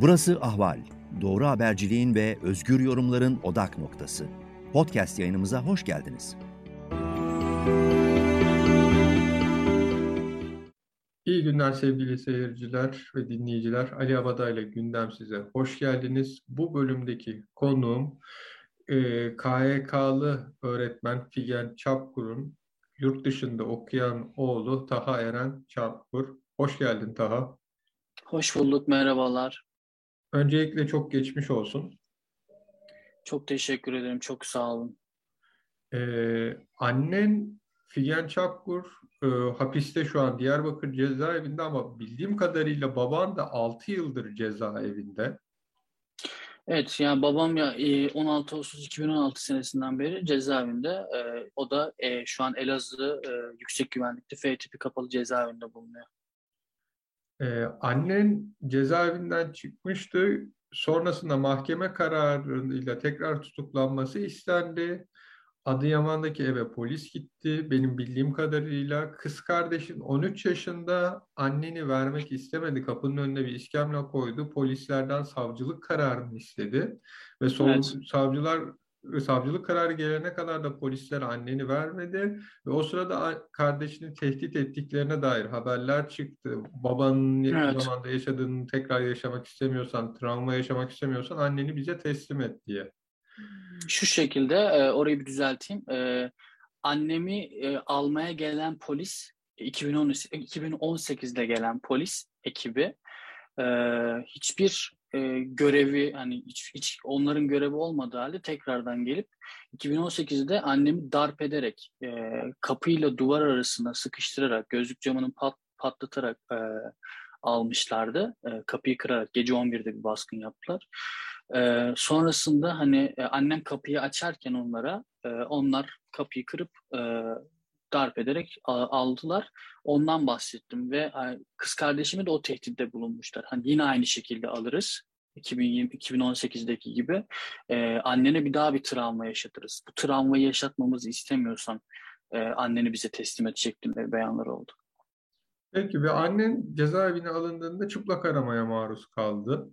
Burası Ahval. Doğru haberciliğin ve özgür yorumların odak noktası. Podcast yayınımıza hoş geldiniz. İyi günler sevgili seyirciler ve dinleyiciler. Ali Abada ile gündem size hoş geldiniz. Bu bölümdeki konuğum e, KYK'lı öğretmen Figen Çapkur'un yurt dışında okuyan oğlu Taha Eren Çapkur. Hoş geldin Taha. Hoş bulduk, merhabalar. Öncelikle çok geçmiş olsun. Çok teşekkür ederim, çok sağ olun. Ee, annen Figen Çakkur e, hapiste şu an Diyarbakır cezaevinde ama bildiğim kadarıyla baban da 6 yıldır cezaevinde. Evet, yani babam ya 16 e, Ağustos 2016 senesinden beri cezaevinde. E, o da e, şu an Elazığ e, Yüksek Güvenlikli F tipi kapalı cezaevinde bulunuyor. Ee, annen cezaevinden çıkmıştı. Sonrasında mahkeme kararıyla tekrar tutuklanması istendi. Adıyaman'daki eve polis gitti. Benim bildiğim kadarıyla kız kardeşin 13 yaşında anneni vermek istemedi. Kapının önüne bir iskemle koydu. Polislerden savcılık kararını istedi. Ve son, evet. savcılar savcılık kararı gelene kadar da polisler anneni vermedi ve o sırada kardeşini tehdit ettiklerine dair haberler çıktı. Babanın evet. zamanda yaşadığını tekrar yaşamak istemiyorsan, travma yaşamak istemiyorsan anneni bize teslim et diye. Şu şekilde e, orayı bir düzelteyim. E, annemi e, almaya gelen polis 2010 2018'de gelen polis ekibi hiçbir e, görevi hani hiç, hiç onların görevi olmadığı halde tekrardan gelip 2018'de annemi darp ederek e, kapıyla duvar arasına sıkıştırarak gözlük camını pat, patlatarak e, almışlardı. E, kapıyı kırarak gece 11'de bir baskın yaptılar. E, sonrasında hani e, annem kapıyı açarken onlara e, onlar kapıyı kırıp e, darp ederek aldılar. Ondan bahsettim ve kız kardeşimi de o tehditte bulunmuşlar. Hani yine aynı şekilde alırız. 2020 2018'deki gibi e, annene bir daha bir travma yaşatırız. Bu travmayı yaşatmamızı istemiyorsan e, anneni bize teslim et şeklinde beyanlar oldu. Peki ve annen cezaevine alındığında çıplak aramaya maruz kaldı.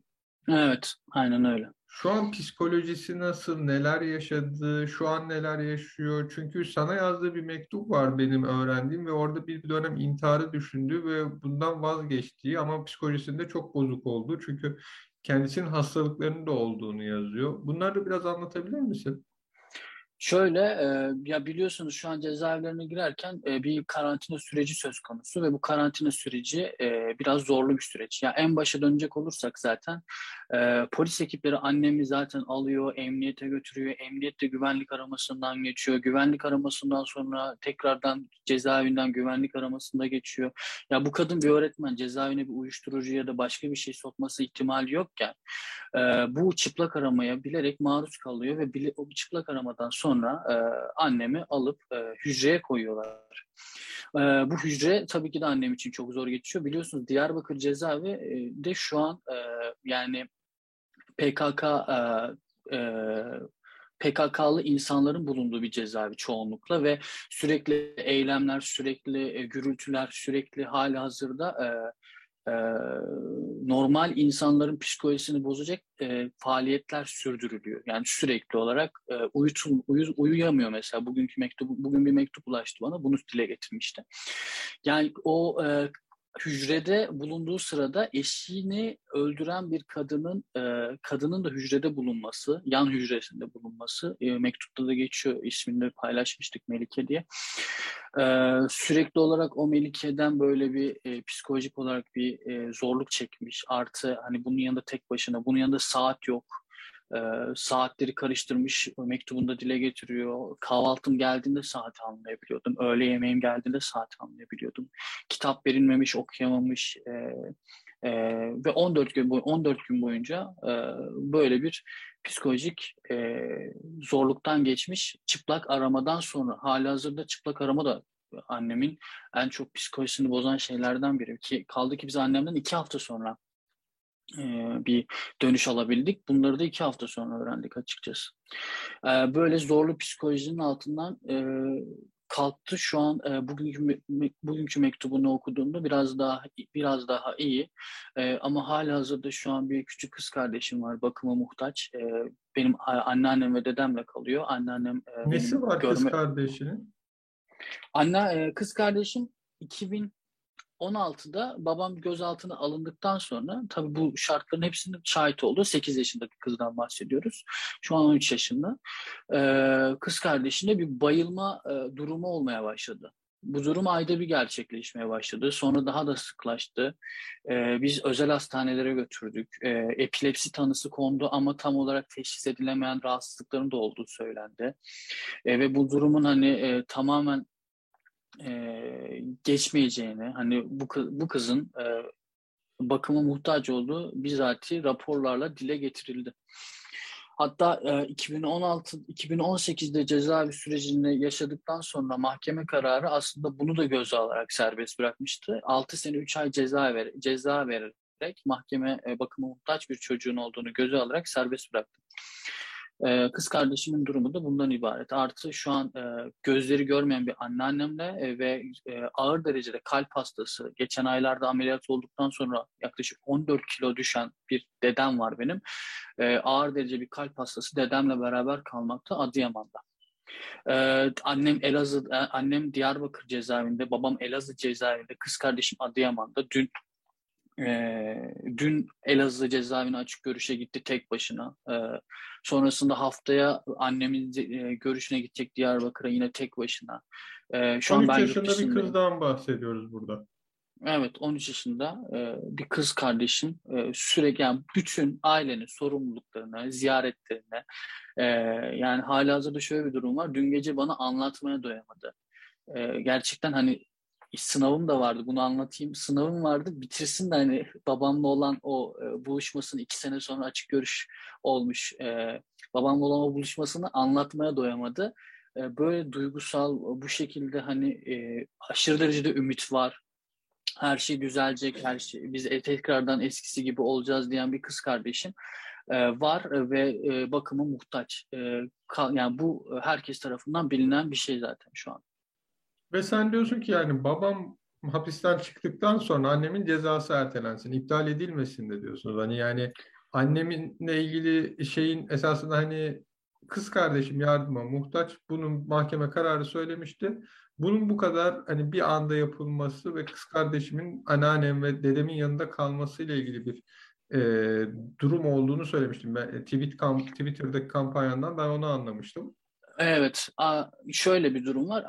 Evet, aynen öyle. Şu an psikolojisi nasıl, neler yaşadı, şu an neler yaşıyor? Çünkü sana yazdığı bir mektup var benim öğrendiğim ve orada bir dönem intiharı düşündü ve bundan vazgeçtiği ama psikolojisinde çok bozuk oldu. Çünkü kendisinin hastalıklarının da olduğunu yazıyor. Bunları biraz anlatabilir misin? Şöyle e, ya biliyorsunuz şu an cezaevlerine girerken e, bir karantina süreci söz konusu ve bu karantina süreci e, biraz zorlu bir süreç. Ya en başa dönecek olursak zaten e, polis ekipleri annemi zaten alıyor, emniyete götürüyor, emniyette güvenlik aramasından geçiyor, güvenlik aramasından sonra tekrardan cezaevinden güvenlik aramasında geçiyor. Ya bu kadın bir öğretmen cezaevine bir uyuşturucu ya da başka bir şey sokması ihtimali yokken e, bu çıplak aramaya bilerek maruz kalıyor ve bile, o çıplak aramadan sonra sonra e, annemi alıp e, hücreye koyuyorlar. E, bu hücre tabii ki de annem için çok zor geçiyor. Biliyorsunuz Diyarbakır cezaevi e, de şu an e, yani PKK e, e, PKK'lı insanların bulunduğu bir cezaevi çoğunlukla ve sürekli eylemler, sürekli e, gürültüler, sürekli hali hazırda e, e, normal insanların psikolojisini bozacak e, faaliyetler sürdürülüyor. Yani sürekli olarak e, uyutun, uyu, uyuyamıyor mesela. Bugünkü mektup, bugün bir mektup ulaştı bana. Bunu dile getirmişti. Yani o e, hücrede bulunduğu sırada eşini öldüren bir kadının e, kadının da hücrede bulunması, yan hücresinde bulunması e, mektupta da geçiyor ismini paylaşmıştık Melike diye. E, sürekli olarak o Melike'den böyle bir e, psikolojik olarak bir e, zorluk çekmiş. Artı hani bunun yanında tek başına, bunun yanında saat yok e, saatleri karıştırmış mektubunda dile getiriyor. Kahvaltım geldiğinde saat anlayabiliyordum. Öğle yemeğim geldiğinde saat anlayabiliyordum. Kitap verilmemiş, okuyamamış e, e, ve 14 gün boy 14 gün boyunca e, böyle bir psikolojik e, zorluktan geçmiş. Çıplak aramadan sonra hali hazırda çıplak arama da annemin en çok psikolojisini bozan şeylerden biri ki kaldı ki biz annemden iki hafta sonra bir dönüş alabildik. Bunları da iki hafta sonra öğrendik açıkçası. Böyle zorlu psikolojinin altından kalktı. Şu an e, bugünkü bugünkü mektubunu okuduğumda biraz daha biraz daha iyi. E, ama hala hazırda şu an bir küçük kız kardeşim var. Bakıma muhtaç. E, benim anneannem ve dedemle kalıyor. Anneannem e, Nesi var görme... kız kardeşinin? Anne e, kız kardeşim 2000 16'da babam gözaltına alındıktan sonra tabii bu şartların hepsinin şahit oldu. 8 yaşındaki kızdan bahsediyoruz. Şu an 13 yaşında. Ee, kız kardeşinde bir bayılma e, durumu olmaya başladı. Bu durum ayda bir gerçekleşmeye başladı. Sonra daha da sıklaştı. Ee, biz özel hastanelere götürdük. Ee, epilepsi tanısı kondu ama tam olarak teşhis edilemeyen rahatsızlıkların da olduğu söylendi. Ee, ve bu durumun hani e, tamamen e, geçmeyeceğini, hani bu, bu kızın e, bakıma muhtaç olduğu bizatihi raporlarla dile getirildi. Hatta e, 2016 2018'de cezaevi sürecini yaşadıktan sonra mahkeme kararı aslında bunu da göze alarak serbest bırakmıştı. 6 sene 3 ay ceza ver, ceza vererek mahkeme e, bakıma muhtaç bir çocuğun olduğunu göze alarak serbest bıraktı. Ee, kız kardeşimin durumu da bundan ibaret. Artı şu an e, gözleri görmeyen bir anneannemle e, ve e, ağır derecede kalp hastası, geçen aylarda ameliyat olduktan sonra yaklaşık 14 kilo düşen bir dedem var benim. E, ağır derece bir kalp hastası dedemle beraber kalmakta Adıyaman'da. Ee, annem Elazığ, e, annem Diyarbakır cezaevinde, babam Elazığ cezaevinde, kız kardeşim Adıyaman'da. Dün e, dün Elazığ cezaevine açık görüşe gitti tek başına. E, sonrasında haftaya annemin e, görüşüne gidecek Diyarbakır'a yine tek başına. E, şu 13 an ben yaşında bir kızdan bahsediyoruz burada. Evet 13 yaşında e, bir kız kardeşim e, sürekli yani bütün ailenin sorumluluklarını, ziyaretlerini e, yani hala hazırda şöyle bir durum var. Dün gece bana anlatmaya doyamadı. E, gerçekten hani sınavım da vardı bunu anlatayım. Sınavım vardı bitirsin de hani babamla olan o e, buluşmasını iki sene sonra açık görüş olmuş. E, babamla olan o buluşmasını anlatmaya doyamadı. E, böyle duygusal bu şekilde hani e, aşırı derecede ümit var. Her şey düzelecek, her şey biz tekrardan eskisi gibi olacağız diyen bir kız kardeşim e, var ve e, bakıma muhtaç. E, kal, yani bu herkes tarafından bilinen bir şey zaten şu an. Ve sen diyorsun ki yani babam hapisten çıktıktan sonra annemin cezası ertelensin, iptal edilmesin de diyorsunuz. Hani yani anneminle ilgili şeyin esasında hani kız kardeşim yardıma muhtaç. Bunun mahkeme kararı söylemişti. Bunun bu kadar hani bir anda yapılması ve kız kardeşimin anneannem ve dedemin yanında kalması ile ilgili bir e, durum olduğunu söylemiştim. Ben e, tweet kamp, Twitter'daki kampanyandan ben onu anlamıştım. Evet, şöyle bir durum var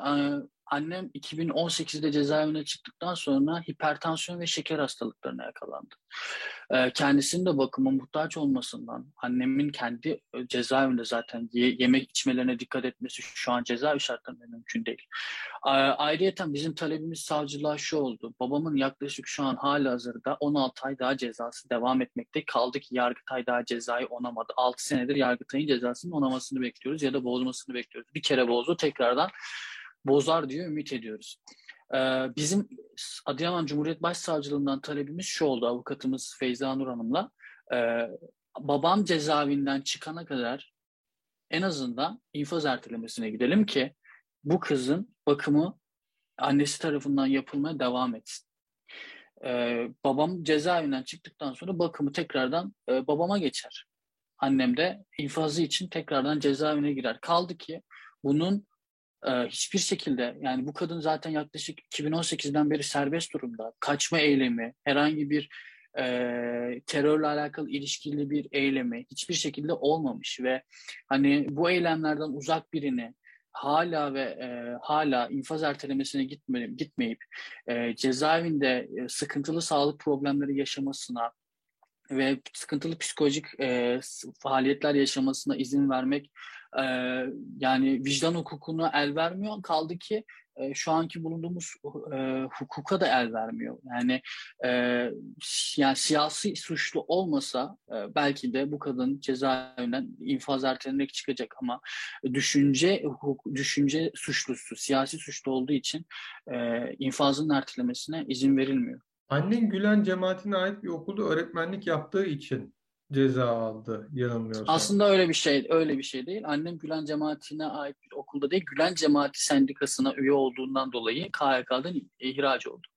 annem 2018'de cezaevine çıktıktan sonra hipertansiyon ve şeker hastalıklarına yakalandı. Ee, kendisinin de bakıma muhtaç olmasından, annemin kendi e, cezaevinde zaten yemek içmelerine dikkat etmesi şu an cezaevi şartlarında mümkün değil. Ee, ayrıyeten bizim talebimiz savcılığa şu oldu. Babamın yaklaşık şu an hala hazırda 16 ay daha cezası devam etmekte. Kaldı ki Yargıtay daha cezayı onamadı. 6 senedir Yargıtay'ın cezasının onamasını bekliyoruz ya da bozmasını bekliyoruz. Bir kere bozdu tekrardan bozar diye ümit ediyoruz. Ee, bizim Adıyaman Cumhuriyet Başsavcılığından talebimiz şu oldu avukatımız Feyza Nur Hanım'la. Ee, babam cezaevinden çıkana kadar en azından infaz ertelemesine gidelim ki bu kızın bakımı annesi tarafından yapılmaya devam etsin. Ee, babam cezaevinden çıktıktan sonra bakımı tekrardan e, babama geçer. Annem de infazı için tekrardan cezaevine girer. Kaldı ki bunun ee, hiçbir şekilde yani bu kadın zaten yaklaşık 2018'den beri serbest durumda. Kaçma eylemi, herhangi bir e, terörle alakalı ilişkili bir eylemi hiçbir şekilde olmamış ve hani bu eylemlerden uzak birini hala ve e, hala infaz ertelemesine gitmeyip, gitmeyip e, cezaevinde e, sıkıntılı sağlık problemleri yaşamasına ve sıkıntılı psikolojik e, faaliyetler yaşamasına izin vermek e, yani vicdan hukukuna el vermiyor. Kaldı ki e, şu anki bulunduğumuz e, hukuka da el vermiyor. Yani e, yani siyasi suçlu olmasa e, belki de bu kadın cezaevinden infaz ertelenerek çıkacak ama düşünce hukuk, düşünce suçlusu, siyasi suçlu olduğu için e, infazın ertelemesine izin verilmiyor. Annen Gülen cemaatine ait bir okulda öğretmenlik yaptığı için ceza aldı yanılmıyorsam. Aslında öyle bir şey, öyle bir şey değil. Annem Gülen cemaatine ait bir okulda değil, Gülen cemaati sendikasına üye olduğundan dolayı KHK'dan ihraç oldu.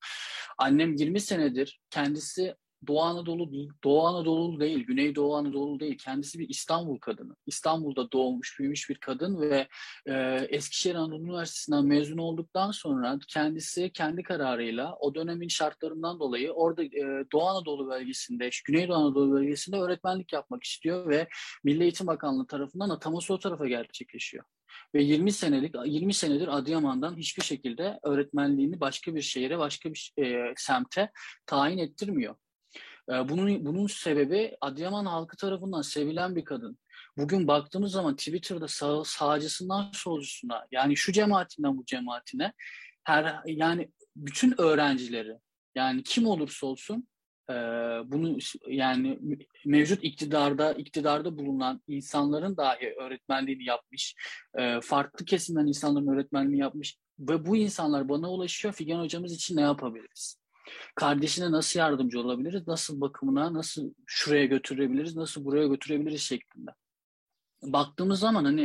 Annem 20 senedir kendisi Doğu Anadolu Doğu Anadolu değil, Güneydoğu Anadolu değil. Kendisi bir İstanbul kadını. İstanbul'da doğmuş, büyümüş bir kadın ve e, Eskişehir Anadolu Üniversitesi'nden mezun olduktan sonra kendisi kendi kararıyla o dönemin şartlarından dolayı orada e, Doğu Anadolu bölgesinde, Güneydoğu Anadolu bölgesinde öğretmenlik yapmak istiyor ve Milli Eğitim Bakanlığı tarafından ataması o tarafa gerçekleşiyor ve 20 senelik 20 senedir Adıyaman'dan hiçbir şekilde öğretmenliğini başka bir şehre, başka bir e, semte tayin ettirmiyor. Ee, bunun, bunun sebebi Adıyaman halkı tarafından sevilen bir kadın. Bugün baktığımız zaman Twitter'da sağ, sağcısından solcusuna yani şu cemaatinden bu cemaatine her yani bütün öğrencileri yani kim olursa olsun e, bunu yani mevcut iktidarda iktidarda bulunan insanların dahi öğretmenliğini yapmış, e, farklı kesimden insanların öğretmenliğini yapmış ve bu insanlar bana ulaşıyor. Figen hocamız için ne yapabiliriz? Kardeşine nasıl yardımcı olabiliriz, nasıl bakımına, nasıl şuraya götürebiliriz, nasıl buraya götürebiliriz şeklinde. Baktığımız zaman hani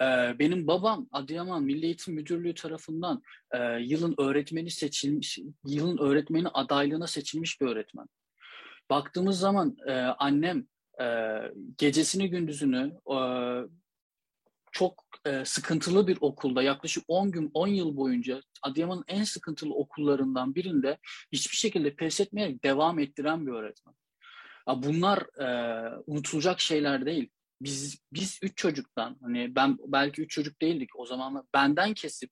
e, benim babam Adıyaman Milli Eğitim Müdürlüğü tarafından e, yılın öğretmeni seçilmiş, yılın öğretmeni adaylığına seçilmiş bir öğretmen. Baktığımız zaman e, annem e, gecesini gündüzünü e, çok e, sıkıntılı bir okulda yaklaşık 10 gün 10 yıl boyunca Adıyaman'ın en sıkıntılı okullarından birinde hiçbir şekilde pes etmeyerek devam ettiren bir öğretmen. Ya bunlar e, unutulacak şeyler değil. Biz biz üç çocuktan hani ben belki üç çocuk değildik o zamanlar benden kesip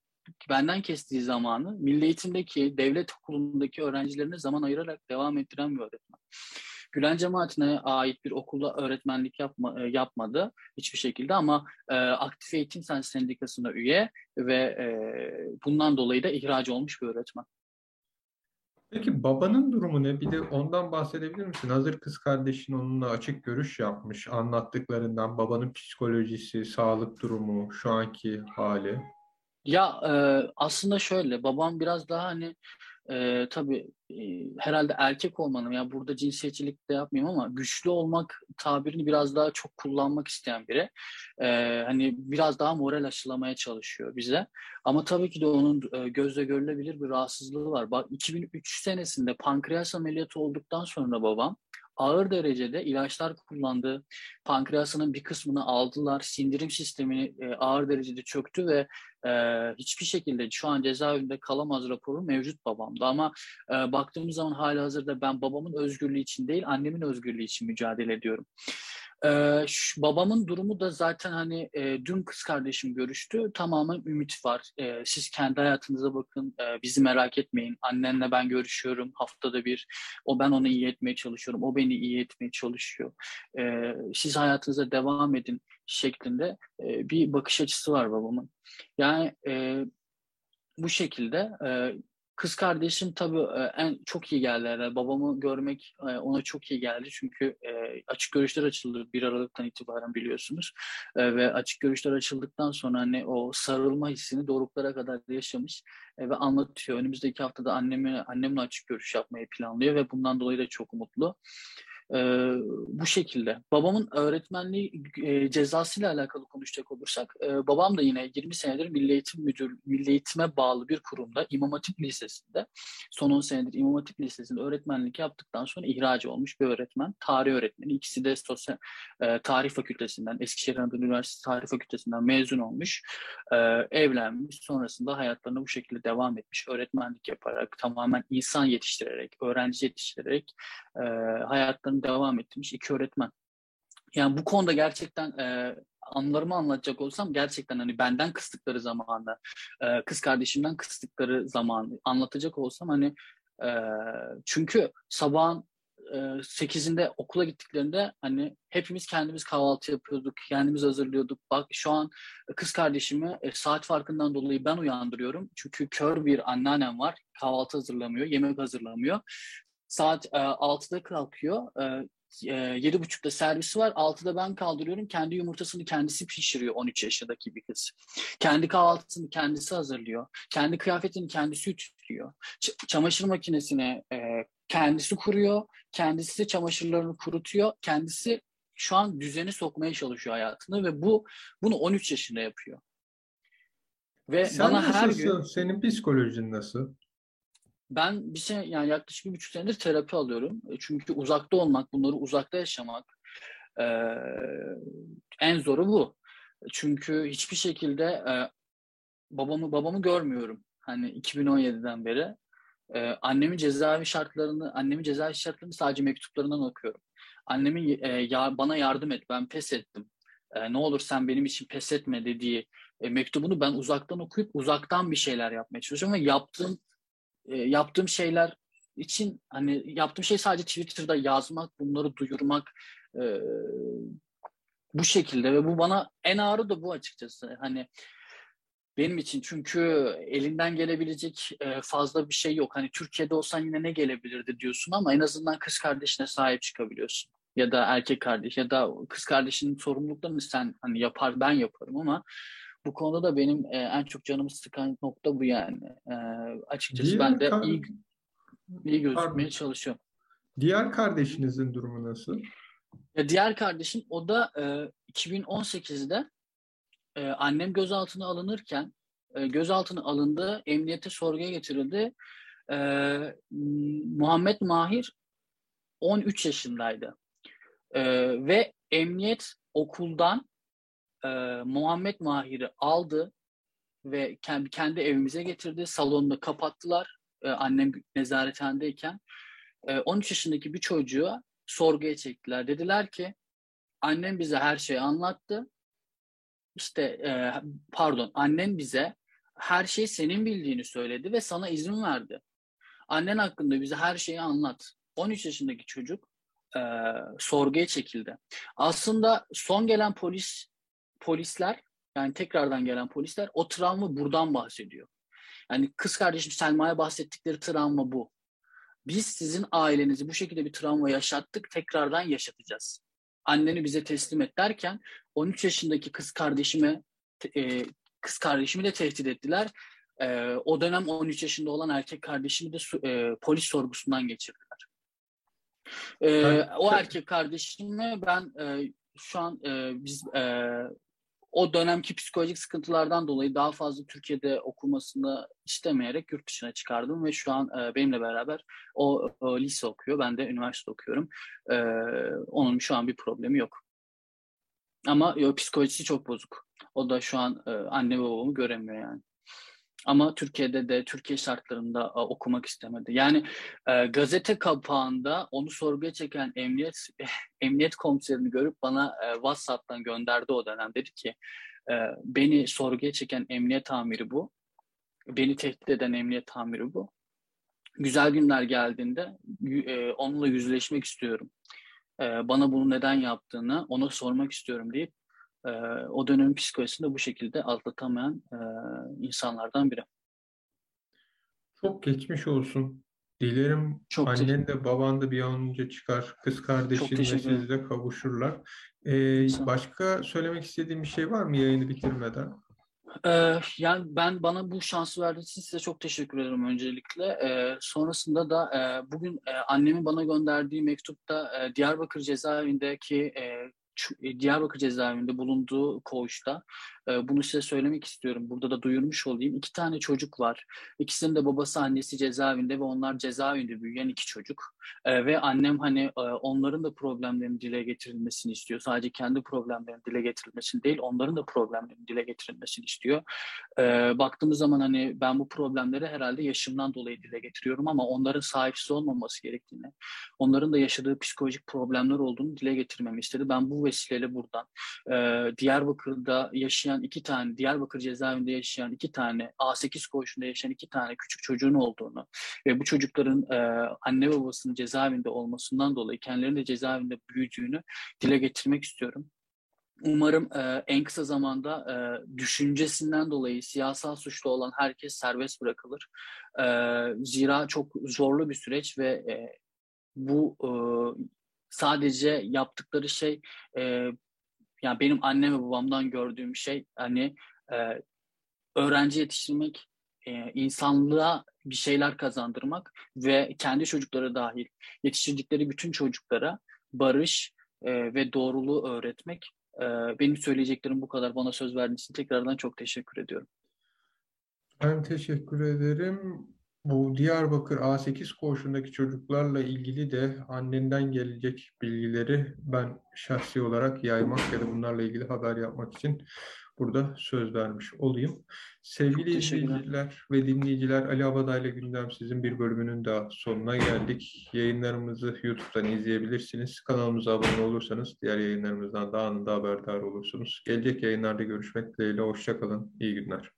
benden kestiği zamanı milli eğitimdeki devlet okulundaki öğrencilerine zaman ayırarak devam ettiren bir öğretmen. Gülen cemaatine ait bir okulda öğretmenlik yapma, e, yapmadı hiçbir şekilde ama e, aktif eğitim sendikasına üye ve e, bundan dolayı da ihraç olmuş bir öğretmen. Peki babanın durumu ne? Bir de ondan bahsedebilir misin? Hazır kız kardeşin onunla açık görüş yapmış. Anlattıklarından babanın psikolojisi, sağlık durumu, şu anki hali. Ya e, aslında şöyle babam biraz daha hani e, tabii e, herhalde erkek olmanın yani burada cinsiyetçilik de yapmayayım ama güçlü olmak tabirini biraz daha çok kullanmak isteyen biri. E, hani biraz daha moral aşılamaya çalışıyor bize. Ama tabii ki de onun e, gözle görülebilir bir rahatsızlığı var. Bak 2003 senesinde pankreas ameliyatı olduktan sonra babam ağır derecede ilaçlar kullandı. Pankreasının bir kısmını aldılar. Sindirim sistemini e, ağır derecede çöktü ve e, hiçbir şekilde şu an cezaevinde kalamaz raporu mevcut babamda. Ama e, baktığımız zaman hala hazırda ben babamın özgürlüğü için değil annemin özgürlüğü için mücadele ediyorum. Ee, şu, babamın durumu da zaten hani e, dün kız kardeşim görüştü. Tamamen ümit var. E, siz kendi hayatınıza bakın. E, bizi merak etmeyin. Annenle ben görüşüyorum haftada bir. O ben onu iyi etmeye çalışıyorum. O beni iyi etmeye çalışıyor. E, siz hayatınıza devam edin şeklinde e, bir bakış açısı var babamın. Yani e, bu şekilde e, Kız kardeşim tabii e, en çok iyi geldi herhalde. Babamı görmek e, ona çok iyi geldi. Çünkü e, açık görüşler açıldı bir Aralık'tan itibaren biliyorsunuz. Ve açık görüşler açıldıktan sonra hani o sarılma hissini doruklara kadar yaşamış ve anlatıyor. Önümüzdeki haftada annemi, annemle açık görüş yapmayı planlıyor ve bundan dolayı da çok mutlu. E, bu şekilde. Babamın öğretmenliği e, cezasıyla alakalı konuşacak olursak, e, babam da yine 20 senedir Milli Eğitim Müdür, Milli Eğitime bağlı bir kurumda, İmam Hatip Lisesi'nde, son 10 senedir İmam Hatip Lisesi'nde öğretmenlik yaptıktıktan sonra ihraç olmuş bir öğretmen, tarih öğretmeni. İkisi de sosyal, e, tarih fakültesinden, Eskişehir Anadolu Üniversitesi Tarih Fakültesinden mezun olmuş, e, evlenmiş, sonrasında hayatlarına bu şekilde devam etmiş, öğretmenlik yaparak, tamamen insan yetiştirerek, öğrenci yetiştirerek e, hayatlarını devam ettirmiş iki öğretmen. Yani bu konuda gerçekten e, anılarımı anlatacak olsam gerçekten hani benden kıstıkları zamanı, e, kız kardeşimden kıstıkları zamanı anlatacak olsam hani e, çünkü sabahın e, 8'inde okula gittiklerinde hani hepimiz kendimiz kahvaltı yapıyorduk, kendimiz hazırlıyorduk. Bak şu an kız kardeşimi e, saat farkından dolayı ben uyandırıyorum. Çünkü kör bir anneannem var. Kahvaltı hazırlamıyor, yemek hazırlamıyor. Saat e, 6'da kalkıyor. E, yedi buçukta servisi var. Altıda ben kaldırıyorum. Kendi yumurtasını kendisi pişiriyor 13 yaşındaki bir kız. Kendi kahvaltısını kendisi hazırlıyor. Kendi kıyafetini kendisi ütülüyor. Ç- çamaşır makinesine e, kendisi kuruyor. Kendisi çamaşırlarını kurutuyor. Kendisi şu an düzeni sokmaya çalışıyor hayatını ve bu bunu 13 yaşında yapıyor. Ve Sen bana her gün senin psikolojin nasıl? Ben bir şey yani yaklaşık bir buçuk senedir terapi alıyorum. E, çünkü uzakta olmak, bunları uzakta yaşamak e, en zoru bu. Çünkü hiçbir şekilde e, babamı babamı görmüyorum. Hani 2017'den beri. E, annemin cezaevi şartlarını, annemin cezaevi şartlarını sadece mektuplarından okuyorum. Annemin e, ya, bana yardım et, ben pes ettim. E, ne olur sen benim için pes etme dediği e, mektubunu ben uzaktan okuyup uzaktan bir şeyler yapmaya çalışıyorum ve yaptığım e, yaptığım şeyler için hani yaptığım şey sadece Twitter'da yazmak, bunları duyurmak e, bu şekilde ve bu bana en ağrı da bu açıkçası. Hani benim için çünkü elinden gelebilecek e, fazla bir şey yok. Hani Türkiye'de olsan yine ne gelebilirdi diyorsun ama en azından kız kardeşine sahip çıkabiliyorsun. Ya da erkek kardeş ya da kız kardeşinin sorumluluklarını sen hani yapar ben yaparım ama bu konuda da benim e, en çok canımı sıkan nokta bu yani. E, açıkçası Diğer ben de iyi, iyi gözükmeye çalışıyorum. Diğer kardeşinizin durumu nasıl? Ya diğer kardeşim o da e, 2018'de e, annem gözaltına alınırken e, gözaltına alındı, emniyete sorguya getirildi. E, Muhammed Mahir 13 yaşındaydı. E, ve emniyet okuldan e, Muhammed Mahir'i aldı ve kendi, evimize getirdi. Salonunu kapattılar e, annem nezarethanedeyken. E, 13 yaşındaki bir çocuğu sorguya çektiler. Dediler ki annem bize her şeyi anlattı. İşte e, pardon annen bize her şeyi senin bildiğini söyledi ve sana izin verdi. Annen hakkında bize her şeyi anlat. 13 yaşındaki çocuk e, sorguya çekildi. Aslında son gelen polis polisler yani tekrardan gelen polisler o travma buradan bahsediyor. Yani kız kardeşim Selma'ya bahsettikleri travma bu. Biz sizin ailenizi bu şekilde bir travma yaşattık, tekrardan yaşatacağız. Anneni bize teslim et derken 13 yaşındaki kız kardeşime e, kız kardeşimi de tehdit ettiler. E, o dönem 13 yaşında olan erkek kardeşimi de e, polis sorgusundan geçirdiler. E, o erkek kardeşime ben e, şu an e, biz e, o dönemki psikolojik sıkıntılardan dolayı daha fazla Türkiye'de okumasını istemeyerek yurt dışına çıkardım ve şu an e, benimle beraber o, o lise okuyor, ben de üniversite okuyorum. E, onun şu an bir problemi yok. Ama yo, psikolojisi çok bozuk. O da şu an e, anne babamı göremiyor yani. Ama Türkiye'de de Türkiye şartlarında e, okumak istemedi. Yani e, gazete kapağında onu sorguya çeken emniyet emniyet komiserini görüp bana e, WhatsApp'tan gönderdi o dönem. Dedi ki e, beni sorguya çeken emniyet amiri bu. Beni tehdit eden emniyet amiri bu. Güzel günler geldiğinde e, onunla yüzleşmek istiyorum. E, bana bunu neden yaptığını ona sormak istiyorum deyip e, o dönemin psikolojisini bu şekilde atlatamayan e, insanlardan biri. Çok geçmiş olsun. Dilerim Çok annen de baban da bir an önce çıkar. Kız kardeşin ve siz de kavuşurlar. Ee, başka söylemek istediğim bir şey var mı yayını bitirmeden? Ee, yani ben bana bu şansı verdiğiniz için size çok teşekkür ederim öncelikle. Ee, sonrasında da e, bugün e, annemin bana gönderdiği mektupta e, Diyarbakır cezaevindeki e, Diyarbakır cezaevinde bulunduğu koğuşta bunu size söylemek istiyorum. Burada da duyurmuş olayım. İki tane çocuk var. İkisinin de babası annesi cezaevinde ve onlar cezaevinde büyüyen iki çocuk. E, ve annem hani onların da problemlerini dile getirilmesini istiyor. Sadece kendi problemlerini dile getirilmesini değil, onların da problemlerini dile getirilmesini istiyor. Baktığımız zaman hani ben bu problemleri herhalde yaşımdan dolayı dile getiriyorum ama onların sahipsiz olmaması gerektiğini, onların da yaşadığı psikolojik problemler olduğunu dile getirmemi istedi. Ben bu vesileyle buradan Diyarbakır'da yaşayan yaşayan iki tane, Diyarbakır cezaevinde yaşayan iki tane, A8 koğuşunda yaşayan iki tane küçük çocuğun olduğunu ve bu çocukların e, anne babasının cezaevinde olmasından dolayı kendilerinin de cezaevinde büyüdüğünü dile getirmek istiyorum. Umarım e, en kısa zamanda e, düşüncesinden dolayı siyasal suçlu olan herkes serbest bırakılır. E, zira çok zorlu bir süreç ve e, bu e, sadece yaptıkları şey e, yani benim annem ve babamdan gördüğüm şey hani e, öğrenci yetiştirmek, e, insanlığa bir şeyler kazandırmak ve kendi çocukları dahil yetiştirdikleri bütün çocuklara barış, e, ve doğruluğu öğretmek. E, benim söyleyeceklerim bu kadar. Bana söz verdiğiniz için tekrardan çok teşekkür ediyorum. Ben teşekkür ederim. Bu Diyarbakır A8 koğuşundaki çocuklarla ilgili de annenden gelecek bilgileri ben şahsi olarak yaymak ya da bunlarla ilgili haber yapmak için burada söz vermiş olayım. Sevgili izleyiciler ve dinleyiciler Ali Abadayla Gündem sizin bir bölümünün daha sonuna geldik. Yayınlarımızı YouTube'dan izleyebilirsiniz. Kanalımıza abone olursanız diğer yayınlarımızdan daha anında haberdar olursunuz. Gelecek yayınlarda görüşmek dileğiyle. Hoşçakalın. İyi günler.